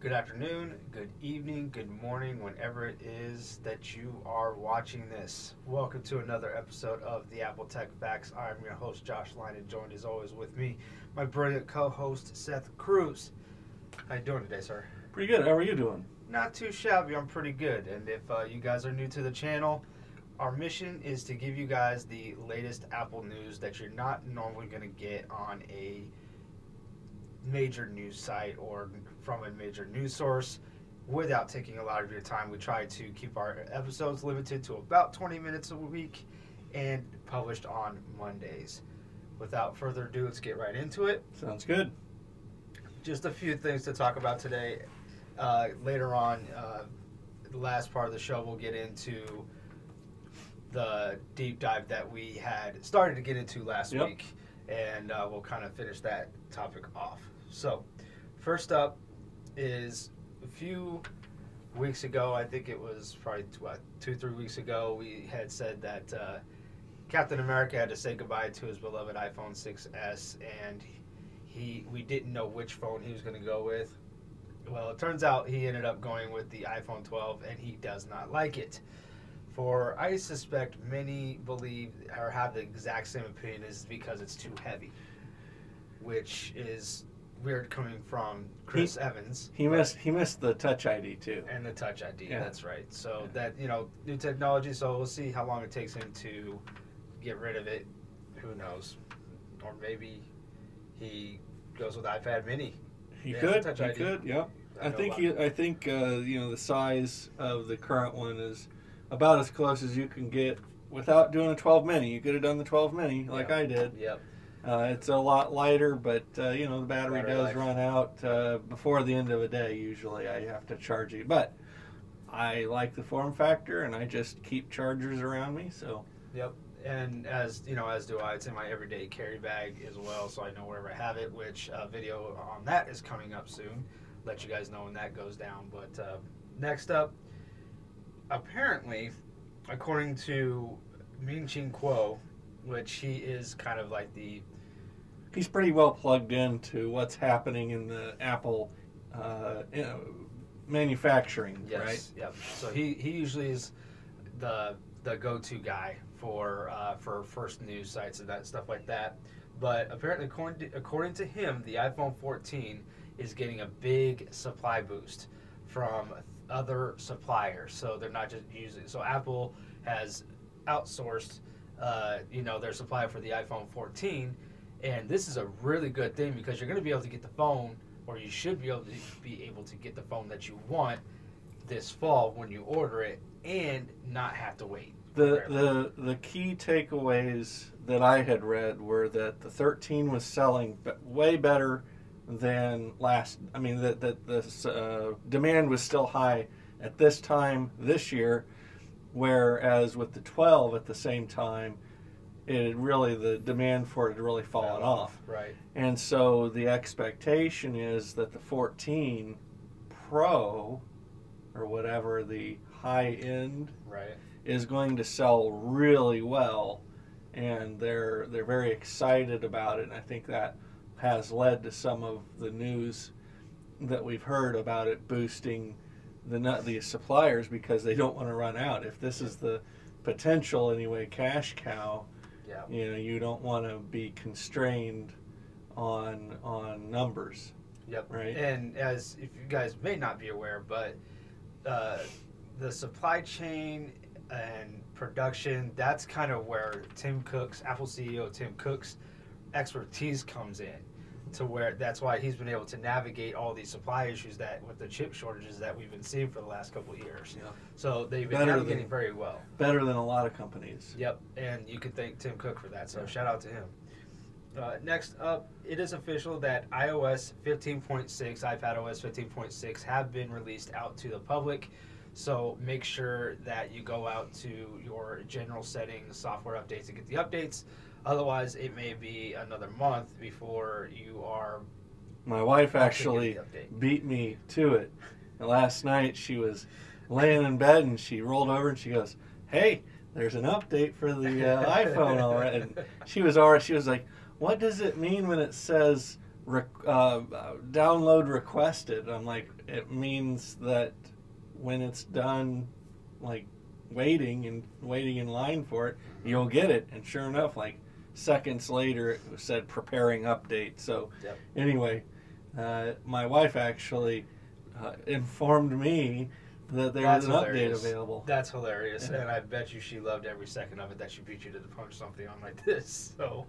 good afternoon, good evening, good morning, whenever it is that you are watching this. Welcome to another episode of the Apple Tech Facts. I'm your host, Josh Line, and joined as always with me, my brilliant co-host, Seth Cruz. How you doing today, sir? Pretty good. How are you doing? Not too shabby. I'm pretty good. And if uh, you guys are new to the channel, our mission is to give you guys the latest Apple news that you're not normally going to get on a major news site or from a major news source without taking a lot of your time. We try to keep our episodes limited to about 20 minutes a week and published on Mondays. Without further ado, let's get right into it. Sounds good. Just a few things to talk about today. Uh, later on, uh, the last part of the show, we'll get into the deep dive that we had started to get into last Yep. week, and uh, we'll kind of finish that topic off. So, first up is a few weeks ago, I think it was probably what, two, three weeks ago, we had said that uh, Captain America had to say goodbye to his beloved iPhone 6s, and he we didn't know which phone he was going to go with. Well, it turns out he ended up going with the iPhone 12, and he does not like it. For I suspect many believe or have the exact same opinion is because it's too heavy, which is weird coming from Chris Evans. He missed he missed the Touch ID too. and the Touch ID. Yeah. That's right. So Yeah. that you know new technology. So we'll see how long it takes him to get rid of it. Who knows? Or maybe he goes with iPad Mini. He Yeah, could. He ID. could. Yep. I I think he. I think uh, you know the size of the current one is about as close as you can get without doing a 12 mini. You could have done the 12 mini like Yeah. I did. Yep. Uh, it's a lot lighter, but uh, you know the battery, Battery does life. run out uh, before the end of a day. Usually, I have to charge it, but I like the form factor, and I just keep chargers around me. So Yep. And as you know, as do I. It's in my everyday carry bag as well, so I know wherever I have it. Which uh, video on that is coming up soon. Let you guys know when that goes down. But uh, next up, apparently, according to Ming Chi Kuo, which he is kind of like the he's pretty well plugged into what's happening in the Apple uh, you know, manufacturing, Yes. right? Yep. So he, he usually is the the go to guy for uh, for first news sites and that stuff like that. But apparently, according to, according to him, the iPhone 14 is getting a big supply boost from other suppliers. So they're not just using. So Apple has outsourced, uh, you know, their supply for the iPhone 14, and this is a really good thing because you're going to be able to get the phone, or you should be able to be able to get the phone that you want this fall when you order it, and not have to wait. The, the the key takeaways that I had read were that the 13 was selling way better than last. I mean, that that the uh, demand was still high at this time this year, whereas with the 12 at the same time, it had really the demand for it had really fallen off. Right. And so the expectation is that the 14 Pro or whatever the high end Right. is going to sell really well and they're they're very excited about it and I think that has led to some of the news that we've heard about it boosting the nut the suppliers because they don't want to run out if this is the potential anyway cash cow Yeah. you know you don't want to be constrained on on numbers Yep. Right. And as if you guys may not be aware, but uh, the supply chain and production, that's kind of where Tim Cook's, Apple CEO Tim Cook's expertise comes in. To where that's why he's been able to navigate all these supply issues that with the chip shortages that we've been seeing for the last couple of years. Yeah. So they've been Better navigating than- very well. better than a lot of companies Yep, and you can thank Tim Cook for that. So Yeah. shout out to him. Uh, next up, it is official that iOS 15.6, iPadOS 15.6 have been released out to the public. So make sure that you go out to your general settings, software updates, and get the updates. Otherwise, it may be another month before you are my wife actually actually getting the update. beat me to it. And last night she was laying in bed and she rolled over and she goes, "Hey, there's an update for the uh, iPhone already." And she was already she was like, "What does it mean when it says Re- uh, download requested. I'm like, it means that when it's done, like waiting and waiting in line for it, you'll get it. And sure enough, like seconds later, it said preparing update. So Yep. anyway, uh, my wife actually uh, informed me that there That's was an hilarious. update available. That's hilarious, Yeah. and I bet you she loved every second of it that she beat you to the punch something on like this. So,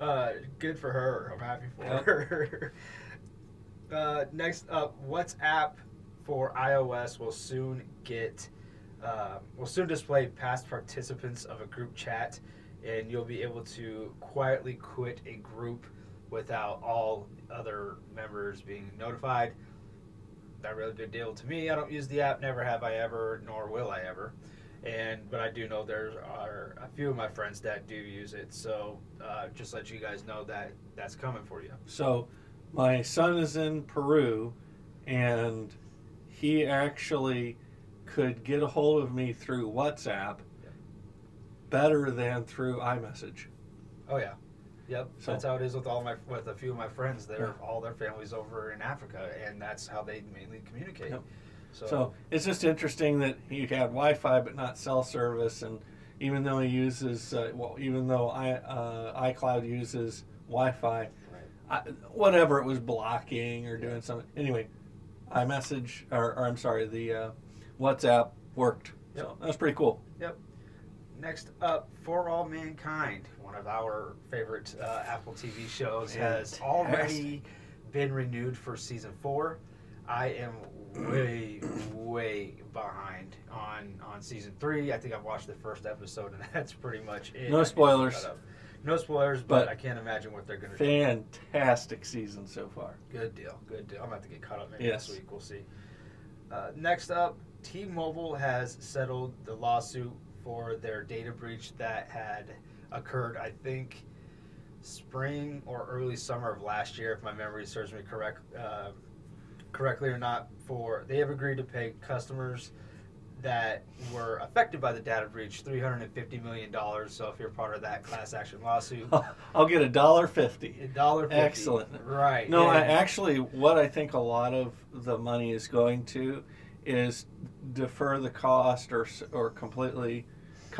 uh, good for her. I'm happy for Yep. her. uh, next up, WhatsApp for iOS will soon get uh, will soon display past participants of a group chat, and you'll be able to quietly quit a group without all other members being notified not really a big deal to me. I don't use the app, never have I ever, nor will I ever. And but I do know there are a few of my friends that do use it. So uh, just let you guys know that that's coming for you. So, my son is in Peru, and he actually could get a hold of me through WhatsApp better than through iMessage. Oh yeah, yep. So- that's how it is with all my with a few of my friends. They're Yeah. all their families over in Africa, and that's how they mainly communicate. Yep. So, So it's just interesting that he had Wi-Fi but not cell service, and even though he uses, uh, well, even though I, uh, iCloud uses Wi-Fi, right. I, whatever it was blocking or doing something. Anyway, iMessage or, or I'm sorry, the uh, WhatsApp worked. So that was pretty cool. Next up, For All Mankind, one of our favorite uh, Apple TV shows, has already been renewed for season four. I am way, way behind on on season three. I think I've watched the first episode, and that's pretty much it. No I need to spoilers. No spoilers, but, But- I can't imagine what they're going to do. Fantastic season so far. Good deal. Good deal. I'm going to have to get caught up maybe Yes. this week. We'll see. Uh, next up, T Mobile has settled the lawsuit for their data breach that had occurred, I think, spring or early summer of last year, if my memory serves me correct, uh, correctly or not. For they have agreed to pay customers that were affected by the data breach $350 million. So if you're part of that class action lawsuit, I'll get a dollar fifty. a dollar fifty. Excellent. Right. No, I actually, what I think a lot of the money is going to is defer the cost or or completely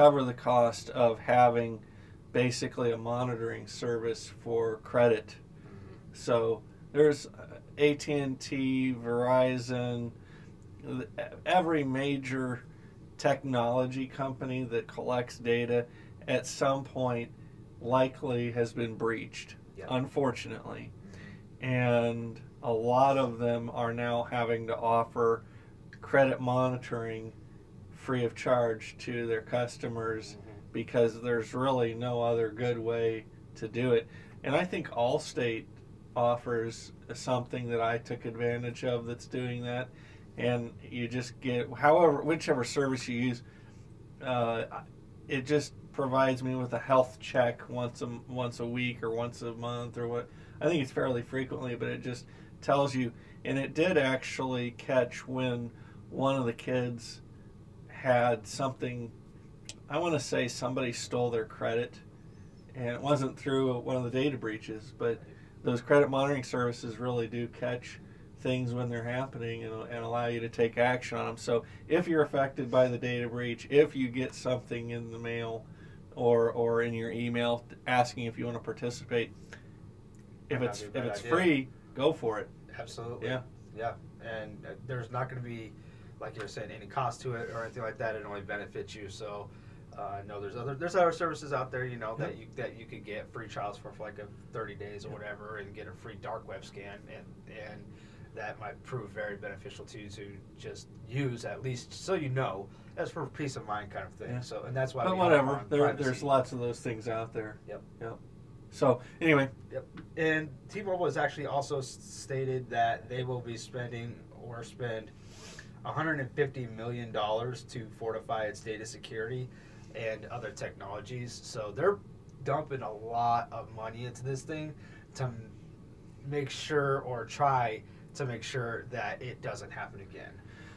cover the cost of having basically a monitoring service for credit. So there's uh, AT and T, Verizon, every major technology company that collects data at some point likely has been breached. Yep. Unfortunately and a lot of them are now having to offer credit monitoring free of charge to their customers because there's really no other good way to do it. And I think Allstate offers something that I took advantage of that's doing that. And you just get, however, whichever service you use, uh, it just provides me with a health check once a once a week or once a month or what. I think it's fairly frequently, but it just tells you. And it did actually catch when one of the kids had something. I want to say somebody stole their credit, and it wasn't through one of the data breaches, but those credit monitoring services really do catch things when they're happening and, and allow you to take action on them. So if you're affected by the data breach, if you get something in the mail or or in your email asking if you want to participate, if it's if it's idea. free, go for it. Absolutely. Yeah. Yeah. And uh, there's not going to be, like you were saying, any cost to it or anything like that. It only benefits you. So, uh, no, there's other there's other services out there, you know, that you that you could get free trials for, for like a 30 days or whatever, and get a free dark web scan, and and that might prove very beneficial to you to just use at least so you know. That's for peace of mind kind of thing. Yeah. So, and that's why. But whatever, there, there's lots of those things out there. Yep. Yep. So anyway, Yep. And T-Mobile has actually also stated that they will be spending or spend 150 million dollars to fortify its data security and other technologies. So they're dumping a lot of money into this thing to make sure or try to make sure that it doesn't happen again.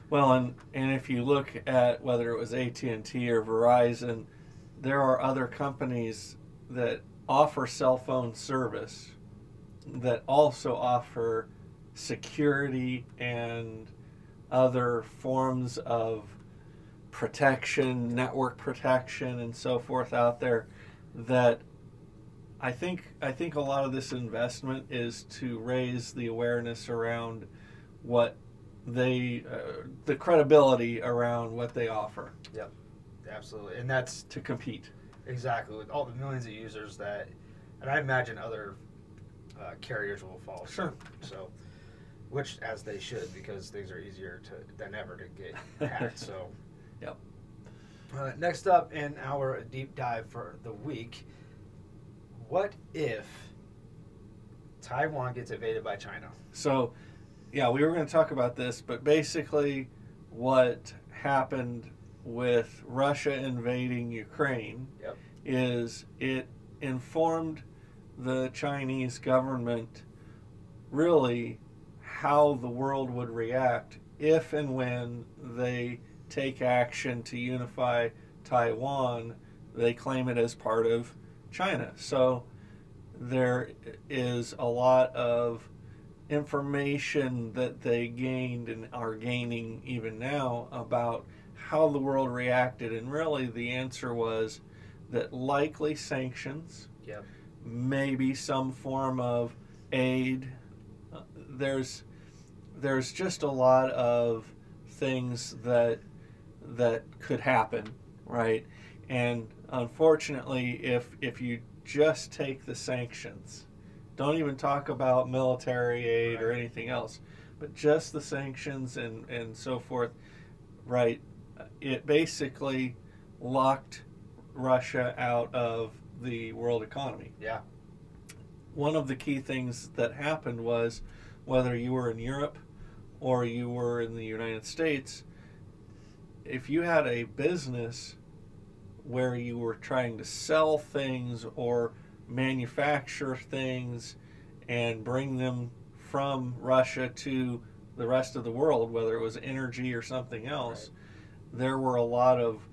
Well, and and if you look at whether it was AT and T or Verizon, there are other companies that offer cell phone service that also offer security and other forms of protection, network protection, and so forth out there that I think I think a lot of this investment is to raise the awareness around what they uh, the credibility around what they offer Yep, Absolutely, and that's to compete. exactly with all the millions of users that, and I imagine other uh, carriers will follow. Sure. So, which as they should, because things are easier to than ever to get hacked. So. Yep. Uh, next up in our deep dive for the week, what if Taiwan gets invaded by China? So, yeah, we were going to talk about this, but basically, what happened with Russia invading Ukraine Yep. is it informed the Chinese government really how the world would react if and when they take action to unify Taiwan. They claim it as part of China. So there is a lot of information that they gained and are gaining even now about how the world reacted. And really, the answer was that likely sanctions, Yep. maybe some form of aid. Uh, there's there's just a lot of things that that could happen, right? And unfortunately, if if you just take the sanctions, don't even talk about military aid or anything else, but just the sanctions and and so forth, right? It basically locked Russia out of the world economy. Yeah. One of the key things that happened was whether you were in Europe or you were in the United States, if you had a business where you were trying to sell things or manufacture things and bring them from Russia to the rest of the world, whether it was energy or something else, there were a lot of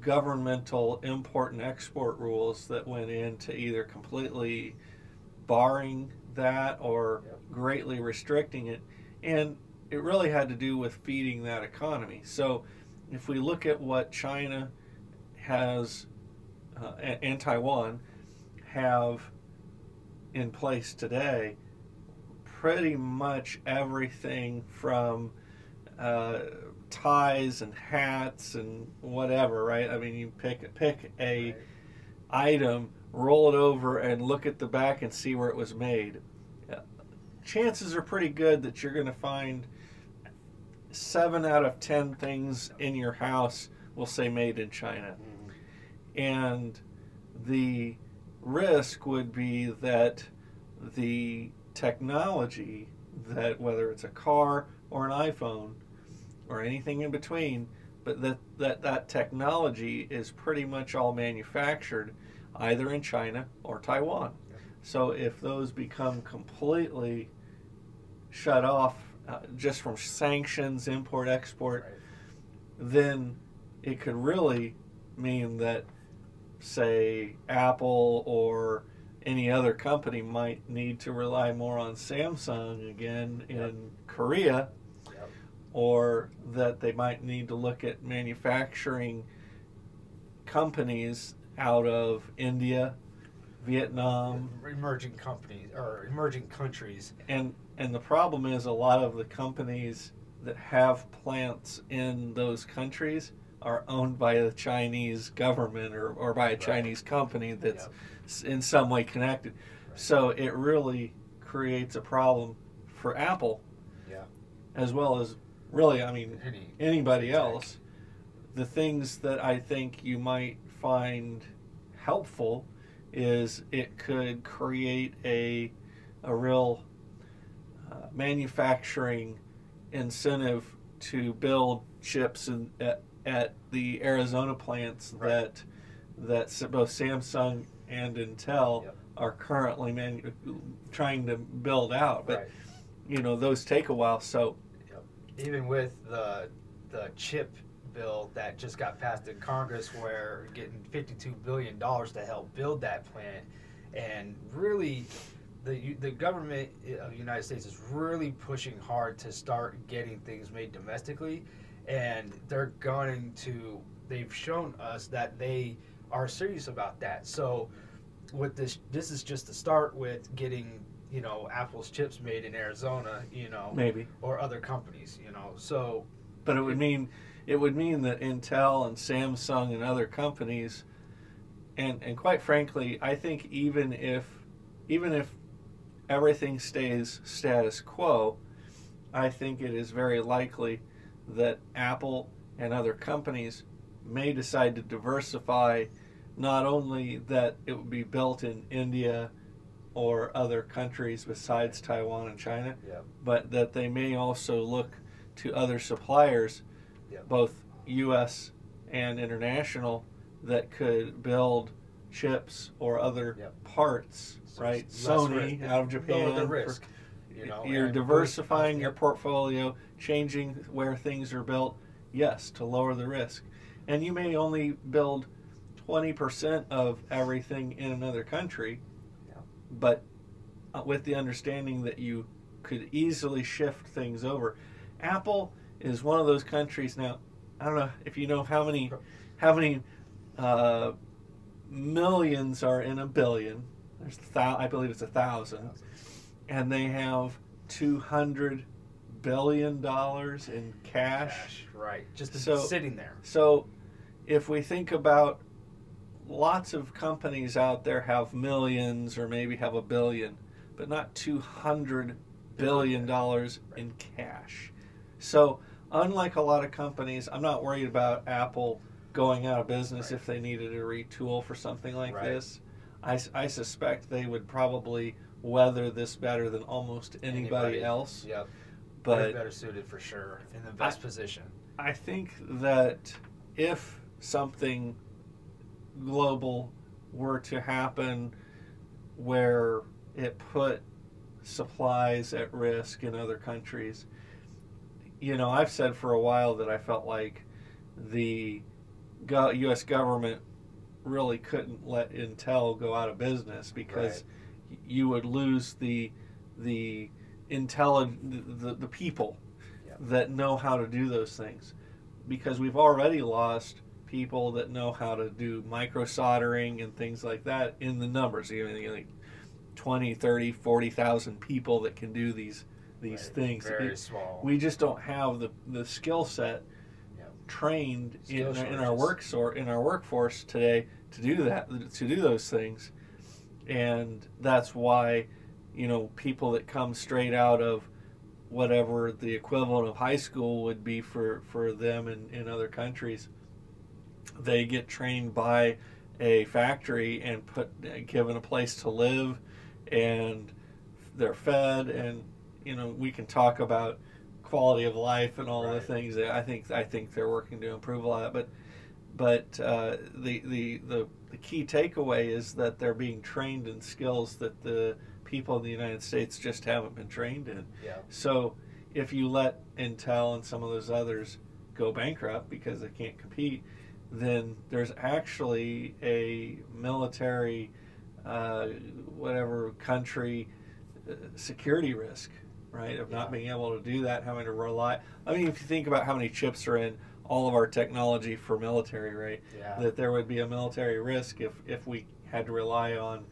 governmental import and export rules that went into either completely barring that or Yep. greatly restricting it. And it really had to do with feeding that economy. So if we look at what China has uh, and Taiwan have in place today, pretty much everything from uh, ties and hats and whatever, right? I mean, you pick pick a Right. item, roll it over, and look at the back and see where it was made. Chances are pretty good that you're going to find seven out of ten things in your house will say made in China. Mhm. And the risk would be that the technology that whether it's a car or an iPhone or anything in between, but that that, that technology is pretty much all manufactured either in China or Taiwan. Yep. So if those become completely shut off uh, just from sanctions, import, export, Right. then it could really mean that, say, Apple or any other company might need to rely more on Samsung again in Yep. Korea, Yep. or that they might need to look at manufacturing companies out of India, Vietnam, emerging companies or emerging countries. and and the problem is a lot of the companies that have plants in those countries are owned by the Chinese government or, or by a Right. Chinese company that's Yep. in some way connected. Right. So it really creates a problem for Apple Yeah. as well as really, I mean, Any. anybody else. The things that I think you might find helpful is it could create a a real uh, manufacturing incentive to build chips in, at, at the Arizona plants Right. that that both Samsung and Intel Yep. are currently manu- trying to build out. But Right. you know those take a while. So even with the the chip bill that just got passed in Congress, where we're getting fifty two billion dollars to help build that plant, and really the the government uh, of the United States is really pushing hard to start getting things made domestically, and they're going to. They've shown us that they are serious about that. So, with this, this is just the start with getting you know Apple's chips made in Arizona, you know, maybe. or other companies, you know. So But it would mean it would mean that Intel and Samsung and other companies, and and quite frankly, I think even if even if everything stays status quo, I think it is very likely that Apple and other companies may decide to diversify. Not only that it would be built in India or other countries besides Taiwan and China, Yeah. but that they may also look to other suppliers, Yeah. both U.S. and international, that could build chips or other Yeah. parts. So right, Sony risk- out of lower Japan. the for- You know, you're diversifying your portfolio, changing where things are built. Yes, to lower the risk, and you may only build twenty percent of everything in another country, but uh, with the understanding that you could easily shift things over. Apple is one of those countries now. I don't know if you know how many how many uh, millions are in a billion. There's thou- I believe it's a thousand, and they have two hundred billion dollars in cash. cash, right? Just So- sitting there. So, if we think about lots of companies out there have millions or maybe have a billion, but not 200 billion dollars in cash. So, unlike a lot of companies, I'm not worried about Apple going out of business Right. if they needed to retool for something like Right. this. I suspect they would probably weather this better than almost anybody, else. Yep. But They're better suited for sure in the best position. I think that if something global were to happen where it put supplies at risk in other countries, you know, I've said for a while that I felt like the U.S. government really couldn't let Intel go out of business because you would lose the the intelligent the, the people that know how to do those things because we've already lost people that know how to do micro soldering and things like that in the numbers you know, like 20 30 40,000 people that can do these these Right. things Very It- small. we just don't have the the skill set. Trained in, in our shortages. work sor- in our workforce today to do that to do those things and that's why you know people that come straight out of whatever the equivalent of high school would be for for them in, in other countries they get trained by a factory and put given a place to live and they're fed and you know we can talk about quality of life and all the things that I think I think they're working to improve a lot but but uh, the, the the the key takeaway is that they're being trained in skills that the people in the United States just haven't been trained in Yeah. so if you let Intel and some of those others go bankrupt because they can't compete, then there's actually a military, uh, whatever country, uh, security risk, right? Of not being able to do that, having to rely. I mean, if you think about how many chips are in all of our technology for military, right? Yeah. That there would be a military risk if, if we had to rely on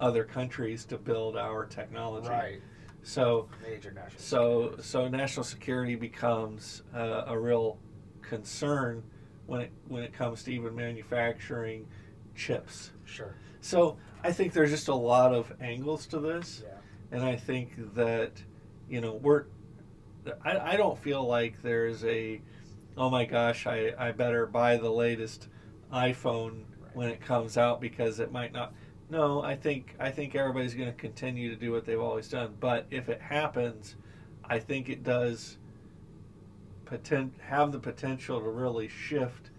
other countries to build our technology. right. So Major national. so security. so national security becomes uh, a real concern when it when it comes to even manufacturing chips. Sure. So I think there's just a lot of angles to this, Yeah. and I think that you know we're. I, I don't feel like there's a, oh my gosh, I, I better buy the latest iPhone Right. when it comes out because it might not. No, I think I think everybody's going to continue to do what they've always done. But if it happens, I think it does poten- have the potential to really shift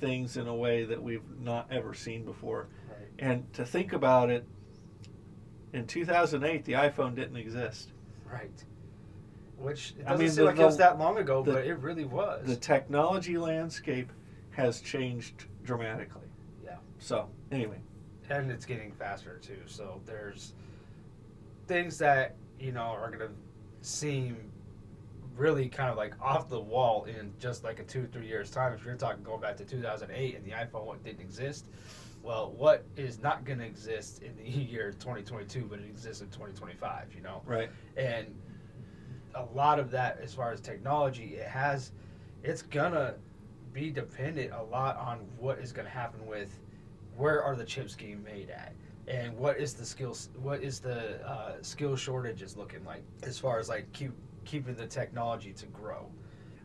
things in a way that we've not ever seen before. Right. And to think about it, in 2008, the iPhone didn't exist. Right. Which it doesn't mean, seem the- like it was that long ago, the- but it really was. The technology landscape has changed dramatically. Yeah. So, anyway, and it's getting faster too. So there's things that you know are gonna seem really kind of like off the wall in just like a two three years time. If you're talking going back to 2008 and the iPhone didn't exist, well, what is not going to exist in the year 2022, but it exists in 2025? You know, Right. and a lot of that, as far as technology, it has, it's gonna be dependent a lot on what is gonna happen with where are the chips getting made at and what is the skills what is the uh, skill shortages looking like as far as like keep keeping the technology to grow.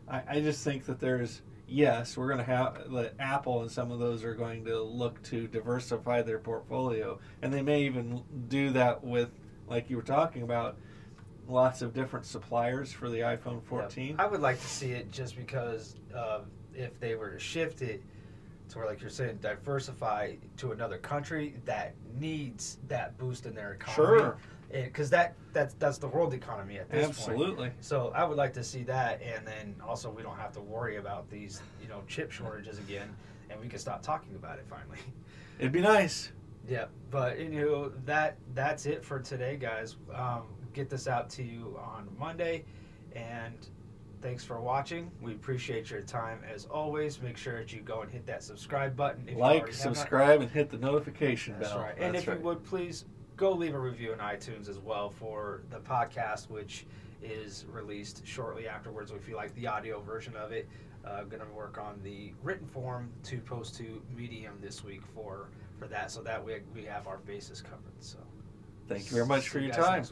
I, I just think that there's yes, we're going to have that Apple and some of those are going to look to diversify their portfolio, and they may even do that with, like you were talking about, lots of different suppliers for the iPhone 14. i would like to see it just because uh, if they were to shift it to where like you're saying diversify to another country that needs that boost in their economy Sure, because that that's that's the world economy at this point absolutely. So I would like to see that, and then also we don't have to worry about these, you know, chip shortages again, and we can stop talking about it finally. It'd be nice. yeah, but you know that that's it for today, guys. Um, get this out to you on Monday, and thanks for watching. We appreciate your time as always. Make sure that you go and hit that subscribe button. If like, already have not. subscribe, and hit the notification That's bell. right. And That's if you would please go leave a review on iTunes as well for the podcast, which is released shortly afterwards. If you like the audio version of it, uh, going to work on the written form to post to Medium this week for for that, so that way we have our bases covered. So Thank you very much for your time.